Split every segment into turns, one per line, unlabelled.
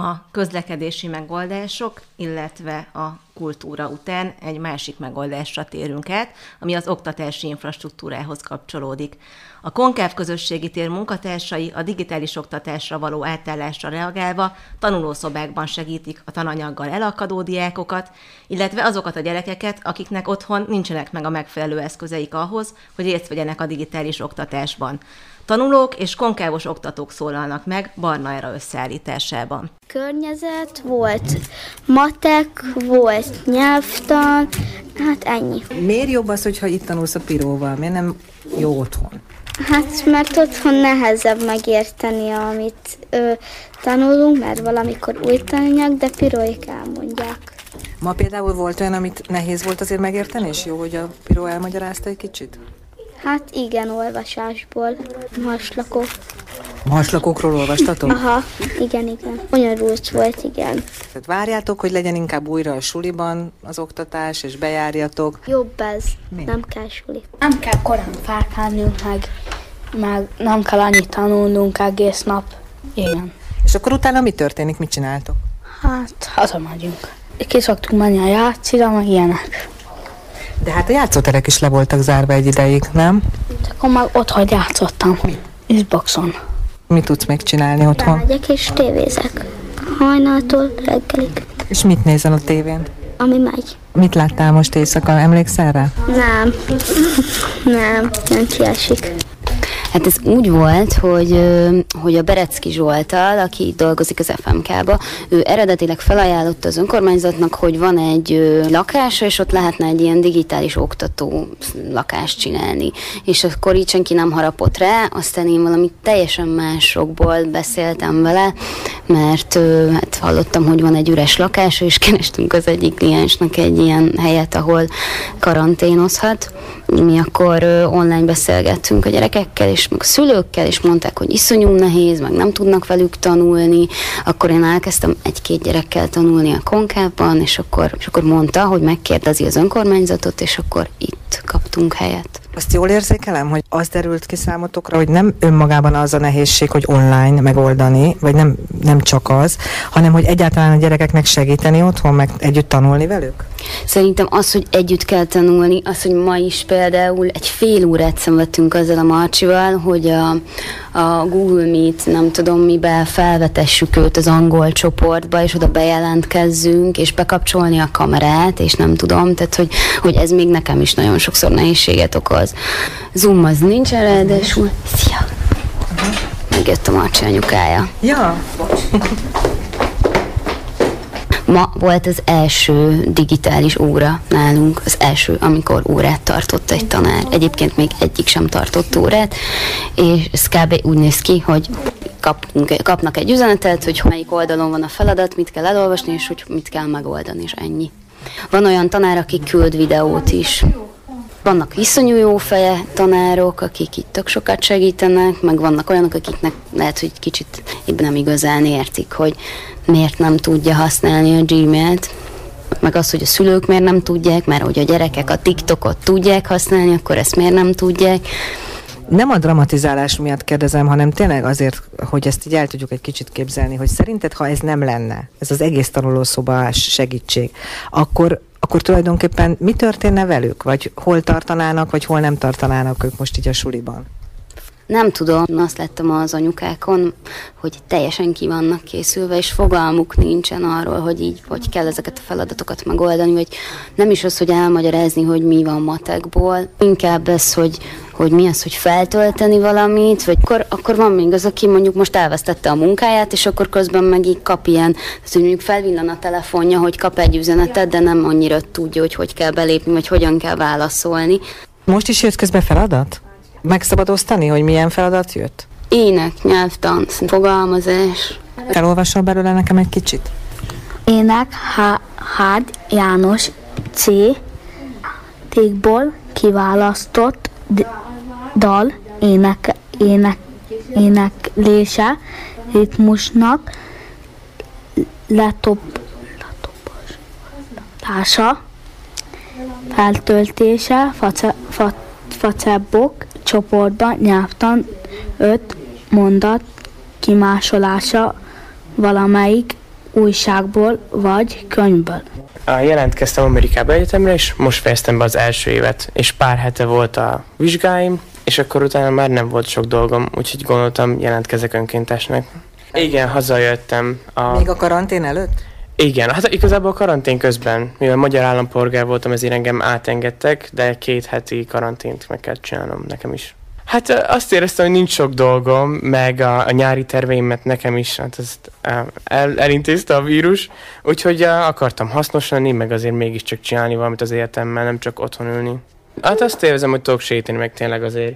a közlekedési megoldások, illetve a kultúra után egy másik megoldásra térünk át, ami az oktatási infrastruktúrához kapcsolódik. A Konkáv közösségi tér munkatársai a digitális oktatásra való átállásra reagálva tanulószobákban segítik a tananyaggal elakadó diákokat, illetve azokat a gyerekeket, akiknek otthon nincsenek meg a megfelelő eszközeik ahhoz, hogy részt vegyenek a digitális oktatásban. Tanulók és konkávos oktatók szólalnak meg Barna Era összeállításában.
Környezet volt, matek volt, nyelvtan, hát ennyi.
Miért jobb az, hogyha itt tanulsz a piróval? Miért nem jó otthon?
Hát mert otthon nehezebb megérteni, amit ö, tanulunk, mert valamikor új tananyag, de piróik elmondják.
Ma például volt olyan, amit nehéz volt azért megérteni, és jó, hogy a piró elmagyarázta egy kicsit?
Hát igen, olvasásból, maslakok.
Maslakokról olvastatok?
Aha, igen, igen. Bonyolult volt, igen.
Tehát várjátok, hogy legyen inkább újra a suliban az oktatás, és bejárjatok.
Jobb ez,
Mi?
nem kell suli.
Nem kell korán felkelnünk, meg, meg nem kell annyit tanulnunk egész nap. Igen.
És akkor utána mi történik, mit csináltok?
Hát, hazamegyünk. Ki szoktunk menni a játszira, meg ilyenek.
De hát a játszóterek is le voltak zárva egy ideig, nem?
Akkor meg otthon játszottam. Xboxon.
Mit tudsz még csinálni otthon?
Megyek és tévézek. Hajnaltól reggelig,
És mit nézel a tévén?
ami megy.
Mit láttál most éjszaka? Emlékszel rá?
Nem, nem, nem kiesik.
Hát ez úgy volt, hogy, hogy a Berecki Zsoltal, aki dolgozik az FMK-ba, ő eredetileg felajánlotta az önkormányzatnak, hogy van egy lakása, és ott lehetne egy ilyen digitális oktató lakást csinálni. És akkor így senki nem harapott rá, aztán én valami teljesen másokból beszéltem vele, mert hát hallottam, hogy van egy üres lakása, és kerestünk az egyik kliensnek egy ilyen helyet, ahol karanténozhat. Mi akkor online beszélgettünk a gyerekekkel, és meg a szülőkkel, és mondták, hogy iszonyú nehéz, meg nem tudnak velük tanulni. Akkor én elkezdtem egy-két gyerekkel tanulni a konkában, és akkor, és akkor mondta, hogy megkérdezi az önkormányzatot, és akkor itt kaptunk helyet.
Azt jól érzékelem, hogy az derült ki számotokra, hogy nem önmagában az a nehézség, hogy online megoldani, vagy nem, nem csak az, hanem hogy egyáltalán a gyerekeknek segíteni otthon, meg együtt tanulni velük?
Szerintem az, hogy együtt kell tanulni, az, hogy ma is például egy fél órát szenvedtünk azzal a Marcsival, hogy a, a Google Meet, nem tudom mibe felvetessük őt az angol csoportba, és oda bejelentkezzünk, és bekapcsolni a kamerát, és nem tudom, tehát hogy, hogy ez még nekem is nagyon sokszor nehézséget okoz. Zoom az nincs ráadásul. Szia! Megjött a Marcsi anyukája.
Ja.
Ma volt az első digitális óra nálunk, az első, amikor órát tartott egy tanár. Egyébként még egyik sem tartott órát, és ez kb. úgy néz ki, hogy kapunk, kapnak egy üzenetet, hogy melyik oldalon van a feladat, mit kell elolvasni, és hogy mit kell megoldani, és ennyi. Van olyan tanár, aki küld videót is. Vannak iszonyú jó feje tanárok, akik itt tök sokat segítenek, meg vannak olyanok, akiknek lehet, hogy kicsit épp nem igazán értik, hogy miért nem tudja használni a Gmail-t, meg az, hogy a szülők miért nem tudják, mert hogy a gyerekek a TikTokot tudják használni, akkor ezt miért nem tudják.
Nem a dramatizálás miatt kérdezem, hanem tényleg azért, hogy ezt így el tudjuk egy kicsit képzelni, hogy szerinted, ha ez nem lenne, ez az egész tanulószobás segítség, akkor akkor tulajdonképpen mi történne velük? Vagy hol tartanának, vagy hol nem tartanának ők most így a suliban?
Nem tudom, azt láttam az anyukákon, hogy teljesen ki vannak készülve, és fogalmuk nincsen arról, hogy így, hogy kell ezeket a feladatokat megoldani, vagy nem is az, hogy elmagyarázni, hogy mi van matekból, inkább ez, hogy, hogy mi az, hogy feltölteni valamit, vagy akkor, akkor van még az, aki mondjuk most elvesztette a munkáját, és akkor közben meg így kap ilyen, tehát, hogy mondjuk felvillan a telefonja, hogy kap egy üzenetet, de nem annyira tudja, hogy hogy kell belépni, vagy hogyan kell válaszolni.
Most is jött közben feladat? Meg szabad osztani, hogy milyen feladat jött?
Ének, nyelvtan, fogalmazás.
Elolvasol belőle nekem egy kicsit?
Ének H. Hád János C. Tékból kiválasztott d- dal ének, ének, éneklése ritmusnak letop, letopása, feltöltése, face, fa, facebok csoportban nyelvtan öt mondat kimásolása valamelyik újságból vagy könyvből.
Jelentkeztem Amerikába egyetemre, és most fejeztem be az első évet, és pár hete volt a vizsgáim, és akkor utána már nem volt sok dolgom, úgyhogy gondoltam, jelentkezek önkéntesnek. Igen, hazajöttem.
A... Még a karantén előtt?
Igen, hát igazából a karantén közben, mivel magyar állampolgár voltam, ezért engem átengedtek, de két heti karantént meg kell csinálnom nekem is. Hát azt éreztem, hogy nincs sok dolgom, meg a, a nyári terveimet nekem is, hát ezt el, elintézte a vírus, úgyhogy akartam hasznos lenni, meg azért mégiscsak csinálni valamit az életemmel, nem csak otthon ülni. Hát azt érzem, hogy tudok sétani, meg tényleg azért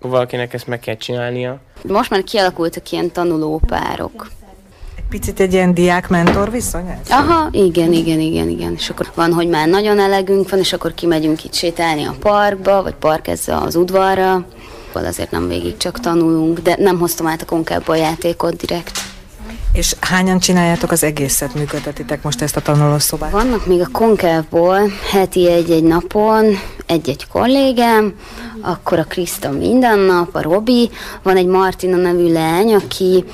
valakinek ezt meg kell csinálnia.
Most már kialakultak ilyen tanulópárok.
Picit egy ilyen diák-mentor viszony?
Aha, igen, igen, igen, igen. És akkor van, hogy már nagyon elegünk van, és akkor kimegyünk itt sétálni a parkba, vagy park az udvarra. Azért nem végig csak tanulunk, de nem hoztam át a konkába a játékot direkt.
És hányan csináljátok az egészet, működtetitek most ezt a tanulószobát?
Vannak még a Konkávból heti egy-egy napon egy-egy kollégám, akkor a Kriszta minden nap, a Robi, van egy Martina nevű lány, aki,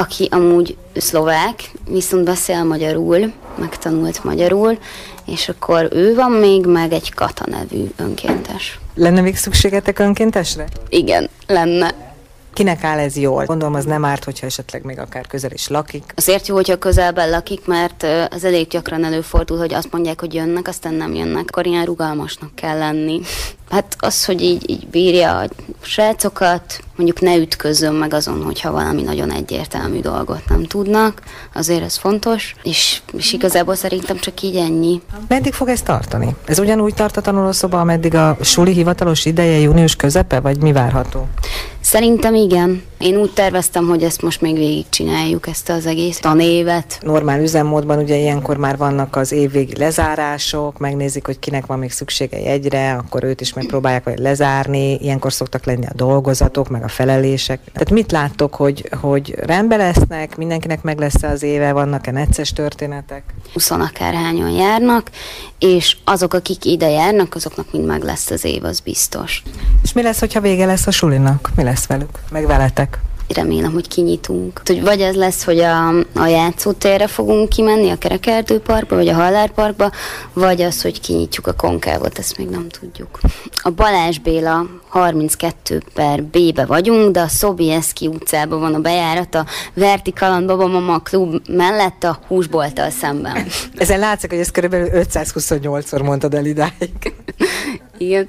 aki amúgy szlovák, viszont beszél magyarul, megtanult magyarul, és akkor ő van még, meg egy Kata nevű önkéntes.
Lenne még szükségetek önkéntesre?
Igen, lenne.
Kinek áll ez jól? Gondolom az nem árt, hogyha esetleg még akár közel is lakik.
Azért jó, hogyha közelben lakik, mert az elég gyakran előfordul, hogy azt mondják, hogy jönnek, aztán nem jönnek. Akkor ilyen rugalmasnak kell lenni. Hát az, hogy így, így bírja a srácokat, mondjuk ne ütközön meg azon, hogyha valami nagyon egyértelmű dolgot nem tudnak, azért ez fontos, és, és igazából szerintem csak így ennyi.
Meddig fog ez tartani? Ez ugyanúgy tart a tanulószoba, ameddig a suli hivatalos ideje június közepe, vagy mi várható?
Szerintem igen. Én úgy terveztem, hogy ezt most még végigcsináljuk, ezt az egész tanévet.
Normál üzemmódban ugye ilyenkor már vannak az évvégi lezárások, megnézik, hogy kinek van még szüksége egyre, akkor őt is megpróbálják vagy lezárni, ilyenkor szoktak lenni a dolgozatok, meg a felelések. Tehát mit láttok, hogy, hogy rendben lesznek, mindenkinek meg lesz az éve, vannak-e necces történetek?
20 akárhányan járnak, és azok, akik ide járnak, azoknak mind meg lesz az év, az biztos.
És mi lesz, hogyha vége lesz a sulinak? Mi lesz velük? Meg veletek?
Remélem, hogy kinyitunk. Hogy vagy ez lesz, hogy a, a játszótérre fogunk kimenni, a Kerekerdőparkba, vagy a Hallárparkba, vagy az, hogy kinyitjuk a konkávot, ezt még nem tudjuk. A Balázs Béla 32 per B-be vagyunk, de a Szobieski utcában van a bejárat, a Vertikaland Baba Mama Klub mellett a húsbolttal szemben.
Ezen látszik, hogy ezt körülbelül 528-szor mondtad el idáig.
Igen,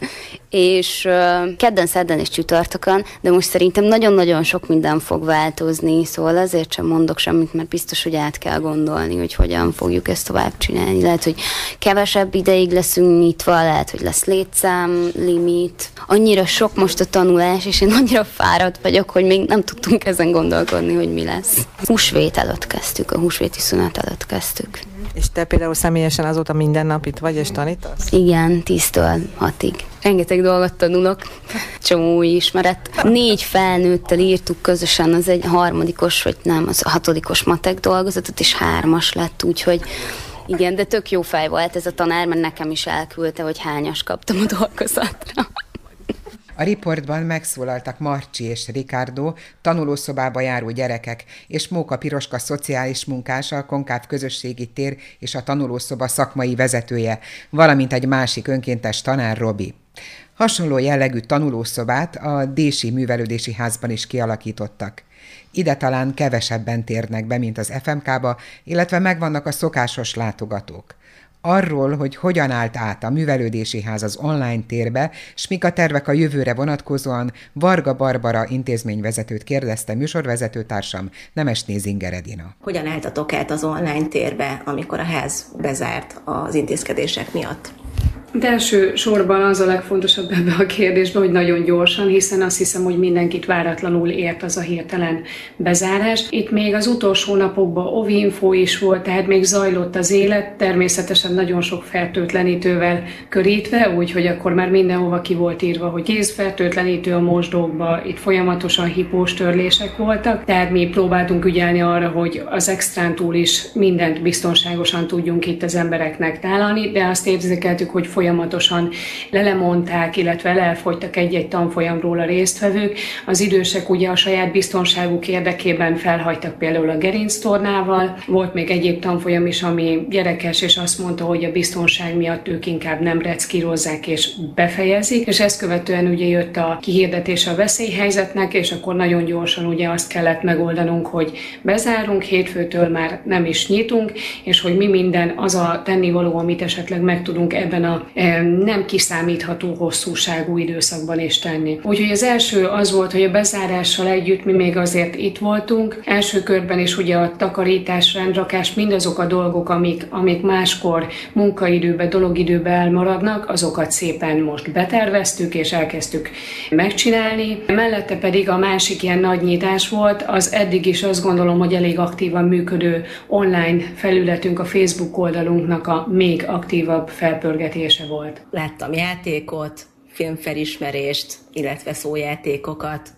és uh, kedden, szerdán és csütörtökön, de most szerintem nagyon-nagyon sok minden fog változni, szóval azért sem mondok semmit, mert biztos, hogy át kell gondolni, hogy hogyan fogjuk ezt tovább csinálni. Lehet, hogy kevesebb ideig leszünk nyitva, lehet, hogy lesz létszám, limit. Annyira sok most a tanulás, és én annyira fáradt vagyok, hogy még nem tudtunk ezen gondolkodni, hogy mi lesz. Húsvét előtt kezdtük, a húsvéti szünet előtt kezdtük.
És te például személyesen azóta minden nap itt vagy és tanítasz?
Igen, 10-től 6-ig. Rengeteg dolgot tanulok, csomó új ismeret. Négy felnőttel írtuk közösen az egy harmadikos, vagy nem, az hatodikos matek dolgozatot, és hármas lett, úgyhogy igen, de tök jó fej volt ez a tanár, mert nekem is elküldte, hogy hányas kaptam a dolgozatra.
A riportban megszólaltak Marcsi és Ricardo, tanulószobába járó gyerekek, és Móka Piroska szociális munkása, a Konkáv közösségi tér és a tanulószoba szakmai vezetője, valamint egy másik önkéntes tanár Robi. Hasonló jellegű tanulószobát a Dési Művelődési Házban is kialakítottak. Ide talán kevesebben térnek be, mint az FMK-ba, illetve megvannak a szokásos látogatók arról, hogy hogyan állt át a művelődési ház az online térbe, s mik a tervek a jövőre vonatkozóan, Varga Barbara intézményvezetőt kérdezte műsorvezetőtársam, Nemesné Zinger Edina.
Hogyan álltatok át az online térbe, amikor a ház bezárt az intézkedések miatt?
De első sorban az a legfontosabb ebbe a kérdésben, hogy nagyon gyorsan, hiszen azt hiszem, hogy mindenkit váratlanul ért az a hirtelen bezárás. Itt még az utolsó napokban ovinfo is volt, tehát még zajlott az élet, természetesen nagyon sok fertőtlenítővel körítve, úgyhogy akkor már mindenhova ki volt írva, hogy kézfertőtlenítő a mosdókba, itt folyamatosan hipós törlések voltak, tehát mi próbáltunk ügyelni arra, hogy az extrán túl is mindent biztonságosan tudjunk itt az embereknek tálalni, de azt érzékeltük, hogy folyamatosan lelemondták, illetve elfogytak egy-egy tanfolyamról a résztvevők. Az idősek ugye a saját biztonságuk érdekében felhagytak például a gerinctornával. Volt még egyéb tanfolyam is, ami gyerekes, és azt mondta, hogy a biztonság miatt ők inkább nem reckírozzák és befejezik, és ezt követően ugye jött a kihirdetés a veszélyhelyzetnek, és akkor nagyon gyorsan ugye azt kellett megoldanunk, hogy bezárunk, hétfőtől már nem is nyitunk, és hogy mi minden az a tennivaló, amit esetleg meg tudunk ebben a nem kiszámítható hosszúságú időszakban is tenni. Úgyhogy az első az volt, hogy a bezárással együtt mi még azért itt voltunk. Első körben is ugye a takarítás, rendrakás, mindazok a dolgok, amik, amik máskor munkaidőben, dologidőben elmaradnak, azokat szépen most beterveztük és elkezdtük megcsinálni. Mellette pedig a másik ilyen nagy nyitás volt, az eddig is azt gondolom, hogy elég aktívan működő online felületünk, a Facebook oldalunknak a még aktívabb felpörgetése volt.
Láttam játékot, filmfelismerést, illetve szójátékokat,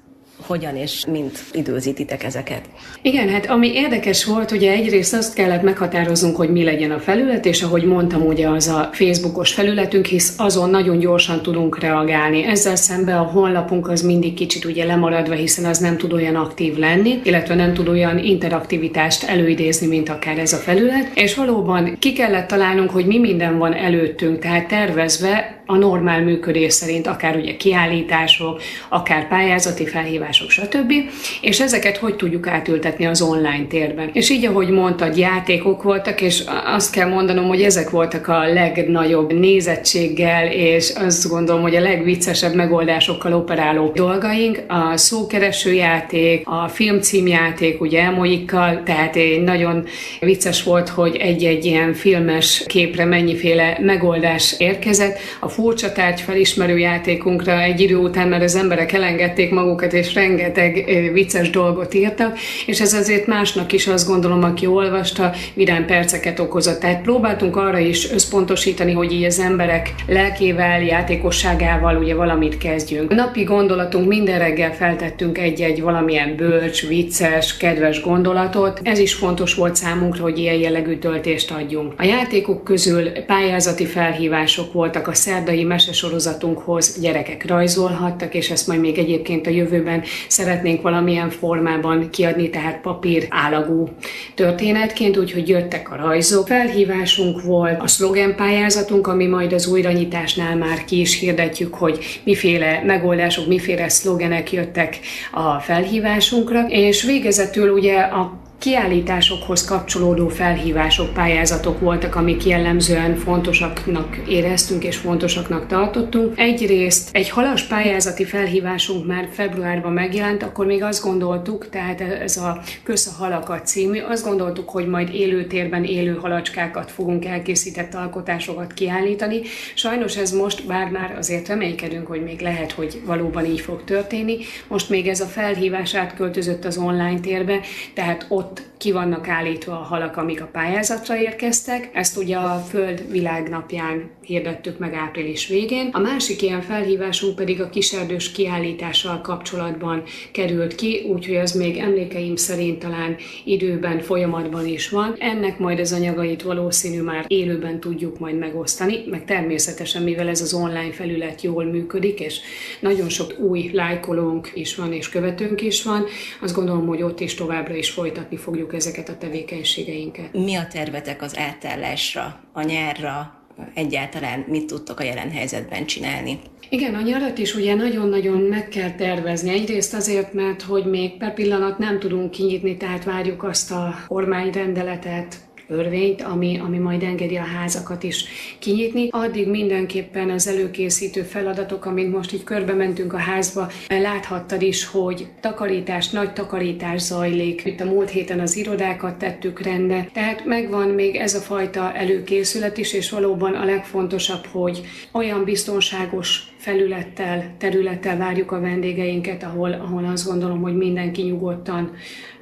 hogyan és mint időzítitek ezeket?
Igen, hát ami érdekes volt, ugye egyrészt azt kellett meghatároznunk, hogy mi legyen a felület, és ahogy mondtam, ugye az a Facebookos felületünk, hisz azon nagyon gyorsan tudunk reagálni. Ezzel szemben a honlapunk az mindig kicsit ugye lemaradva, hiszen az nem tud olyan aktív lenni, illetve nem tud olyan interaktivitást előidézni, mint akár ez a felület. És valóban ki kellett találnunk, hogy mi minden van előttünk, tehát tervezve a normál működés szerint, akár ugye kiállítások, akár pályázati felhívások, stb. És ezeket hogy tudjuk átültetni az online térben. És így, ahogy mondtad, játékok voltak, és azt kell mondanom, hogy ezek voltak a legnagyobb nézettséggel, és azt gondolom, hogy a legviccesebb megoldásokkal operáló dolgaink. A szókereső játék, a filmcímjáték, ugye elmoikkal, tehát nagyon vicces volt, hogy egy-egy ilyen filmes képre mennyiféle megoldás érkezett. A furcsa tárgy felismerő játékunkra egy idő után, mert az emberek elengedték magukat, és rengeteg vicces dolgot írtak, és ez azért másnak is azt gondolom, aki olvasta, vidám perceket okozott. Tehát próbáltunk arra is összpontosítani, hogy így az emberek lelkével, játékosságával ugye valamit kezdjünk. A napi gondolatunk minden reggel feltettünk egy-egy valamilyen bölcs, vicces, kedves gondolatot. Ez is fontos volt számunkra, hogy ilyen jellegű töltést adjunk. A játékok közül pályázati felhívások voltak a szerd szerdai mesesorozatunkhoz gyerekek rajzolhattak, és ezt majd még egyébként a jövőben szeretnénk valamilyen formában kiadni, tehát papír állagú történetként, úgyhogy jöttek a rajzok. Felhívásunk volt a szlogen pályázatunk, ami majd az újranyitásnál már ki is hirdetjük, hogy miféle megoldások, miféle szlogenek jöttek a felhívásunkra, és végezetül ugye a kiállításokhoz kapcsolódó felhívások, pályázatok voltak, amik jellemzően fontosaknak éreztünk és fontosaknak tartottunk. Egyrészt egy halas pályázati felhívásunk már februárban megjelent, akkor még azt gondoltuk, tehát ez a Kösz a halakat című, azt gondoltuk, hogy majd élőtérben élő halacskákat fogunk elkészített alkotásokat kiállítani. Sajnos ez most, bár már azért reménykedünk, hogy még lehet, hogy valóban így fog történni, most még ez a felhívás átköltözött az online térbe, tehát ott ott ki vannak állítva a halak, amik a pályázatra érkeztek. Ezt ugye a Föld világnapján hirdettük meg április végén. A másik ilyen felhívásunk pedig a kiserdős kiállítással kapcsolatban került ki, úgyhogy az még emlékeim szerint talán időben, folyamatban is van. Ennek majd az anyagait valószínű már élőben tudjuk majd megosztani, meg természetesen, mivel ez az online felület jól működik, és nagyon sok új lájkolónk is van, és követőnk is van, azt gondolom, hogy ott is továbbra is folytatni fogjuk ezeket a tevékenységeinket.
Mi a tervetek az átállásra, a nyárra, egyáltalán mit tudtok a jelen helyzetben csinálni?
Igen, a nyarat is ugye nagyon-nagyon meg kell tervezni. Egyrészt azért, mert hogy még per pillanat nem tudunk kinyitni, tehát várjuk azt a kormányrendeletet, örvényt, ami, ami majd engedi a házakat is kinyitni. Addig mindenképpen az előkészítő feladatok, amint most így körbe mentünk a házba, láthattad is, hogy takarítás, nagy takarítás zajlik. Itt a múlt héten az irodákat tettük rendbe, tehát megvan még ez a fajta előkészület is, és valóban a legfontosabb, hogy olyan biztonságos felülettel, területtel várjuk a vendégeinket, ahol, ahol azt gondolom, hogy mindenki nyugodtan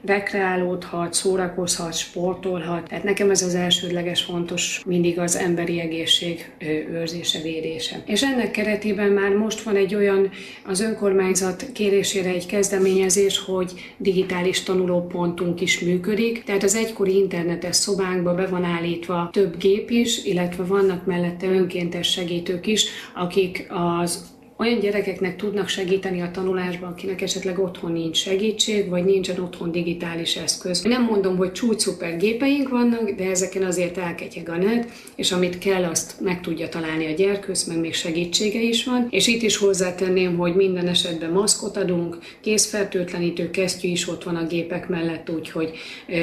rekreálódhat, szórakozhat, sportolhat. Tehát nekem ez az elsődleges fontos mindig az emberi egészség őrzése, védése. És ennek keretében már most van egy olyan az önkormányzat kérésére egy kezdeményezés, hogy digitális tanulópontunk is működik. Tehát az egykori internetes szobánkba be van állítva több gép is, illetve vannak mellette önkéntes segítők is, akik az olyan gyerekeknek tudnak segíteni a tanulásban, akinek esetleg otthon nincs segítség, vagy nincsen otthon digitális eszköz. Nem mondom, hogy csúcs-szuper gépeink vannak, de ezeken azért elketyeg a net, és amit kell, azt meg tudja találni a gyerkőz, meg még segítsége is van. És itt is hozzátenném, hogy minden esetben maszkot adunk, készfertőtlenítő kesztyű is ott van a gépek mellett, úgyhogy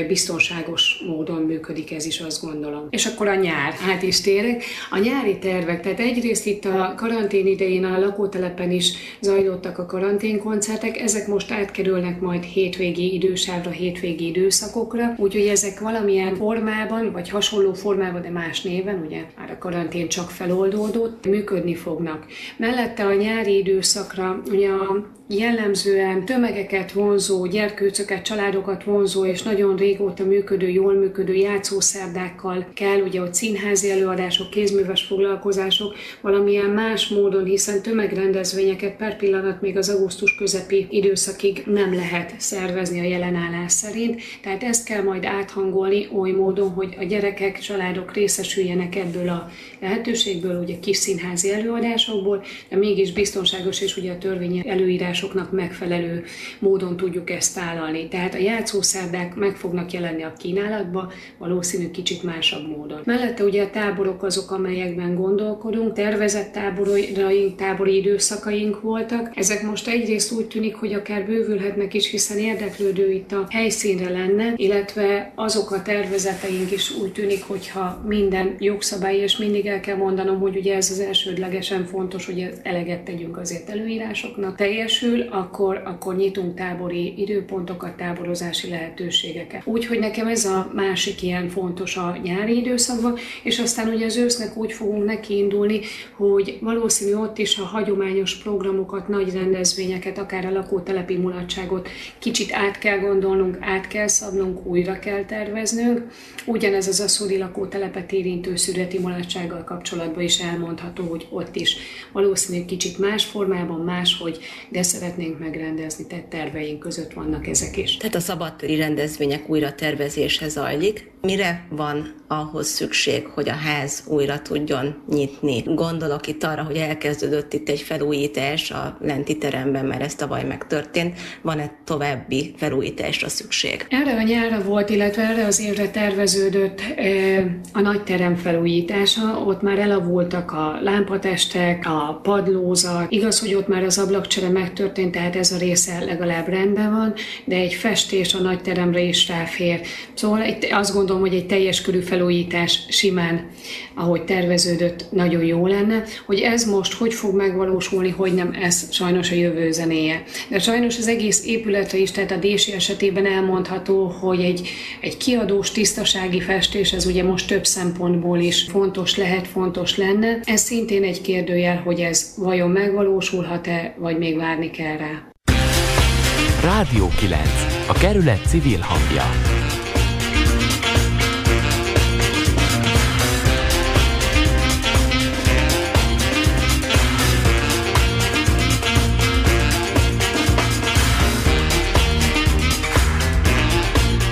biztonságos módon működik ez is, azt gondolom. És akkor a nyár, hát is térek. A nyári tervek, tehát egyrészt itt a karantén idején a lakó lakótelepen is zajlottak a karanténkoncertek, ezek most átkerülnek majd hétvégi idősávra, hétvégi időszakokra, úgyhogy ezek valamilyen formában, vagy hasonló formában, de más néven, ugye már a karantén csak feloldódott, működni fognak. Mellette a nyári időszakra ugye a jellemzően tömegeket vonzó, gyerkőcöket, családokat vonzó és nagyon régóta működő, jól működő játszószárdákkal kell, ugye ott színházi előadások, kézműves foglalkozások, valamilyen más módon, hiszen tömegrendezvényeket per pillanat még az augusztus közepi időszakig nem lehet szervezni a jelenállás szerint, tehát ezt kell majd áthangolni oly módon, hogy a gyerekek, családok részesüljenek ebből a lehetőségből, ugye kis színházi előadásokból, de mégis biztonságos és ugye a törvény előírás elvárásoknak megfelelő módon tudjuk ezt tálalni. Tehát a játszószárdák meg fognak jelenni a kínálatba, valószínű kicsit másabb módon. Mellette ugye a táborok azok, amelyekben gondolkodunk, tervezett táboraink, tábori időszakaink voltak. Ezek most egyrészt úgy tűnik, hogy akár bővülhetnek is, hiszen érdeklődő itt a helyszínre lenne, illetve azok a tervezeteink is úgy tűnik, hogyha minden jogszabály, és mindig el kell mondanom, hogy ugye ez az elsődlegesen fontos, hogy eleget tegyünk azért előírásoknak, teljesül, akkor, akkor nyitunk tábori időpontokat, táborozási lehetőségeket. Úgyhogy nekem ez a másik ilyen fontos a nyári időszakban, és aztán ugye az ősznek úgy fogunk nekiindulni, hogy valószínű ott is a hagyományos programokat, nagy rendezvényeket, akár a lakótelepi mulatságot kicsit át kell gondolnunk, át kell szabnunk, újra kell terveznünk. Ugyanez az aszódi lakótelepet érintő születi mulatsággal kapcsolatban is elmondható, hogy ott is valószínű kicsit más formában, máshogy, de szeretnénk megrendezni, tehát terveink között vannak ezek is.
Tehát a szabadtéri rendezvények újra tervezése zajlik. Mire van ahhoz szükség, hogy a ház újra tudjon nyitni? Gondolok itt arra, hogy elkezdődött itt egy felújítás a lenti teremben, mert ez tavaly megtörtént. Van-e további felújításra szükség?
Erre a nyárra volt, illetve erre az évre terveződött eh, a nagy terem felújítása. Ott már elavultak a lámpatestek, a padlózat. Igaz, hogy ott már az ablakcsere megtörtént, tehát ez a része legalább rendben van, de egy festés a nagy teremre is ráfér. Szóval itt azt gondolom, hogy egy teljes körű felújítás simán, ahogy terveződött, nagyon jó lenne. Hogy ez most hogy fog megvalósulni, hogy nem, ez sajnos a jövő zenéje. De sajnos az egész épületre is, tehát a Dési esetében elmondható, hogy egy, egy kiadós, tisztasági festés, ez ugye most több szempontból is fontos lehet, fontos lenne. Ez szintén egy kérdőjel, hogy ez vajon megvalósulhat-e, vagy még várni kell rá.
Rádió 9. A kerület civil hangja.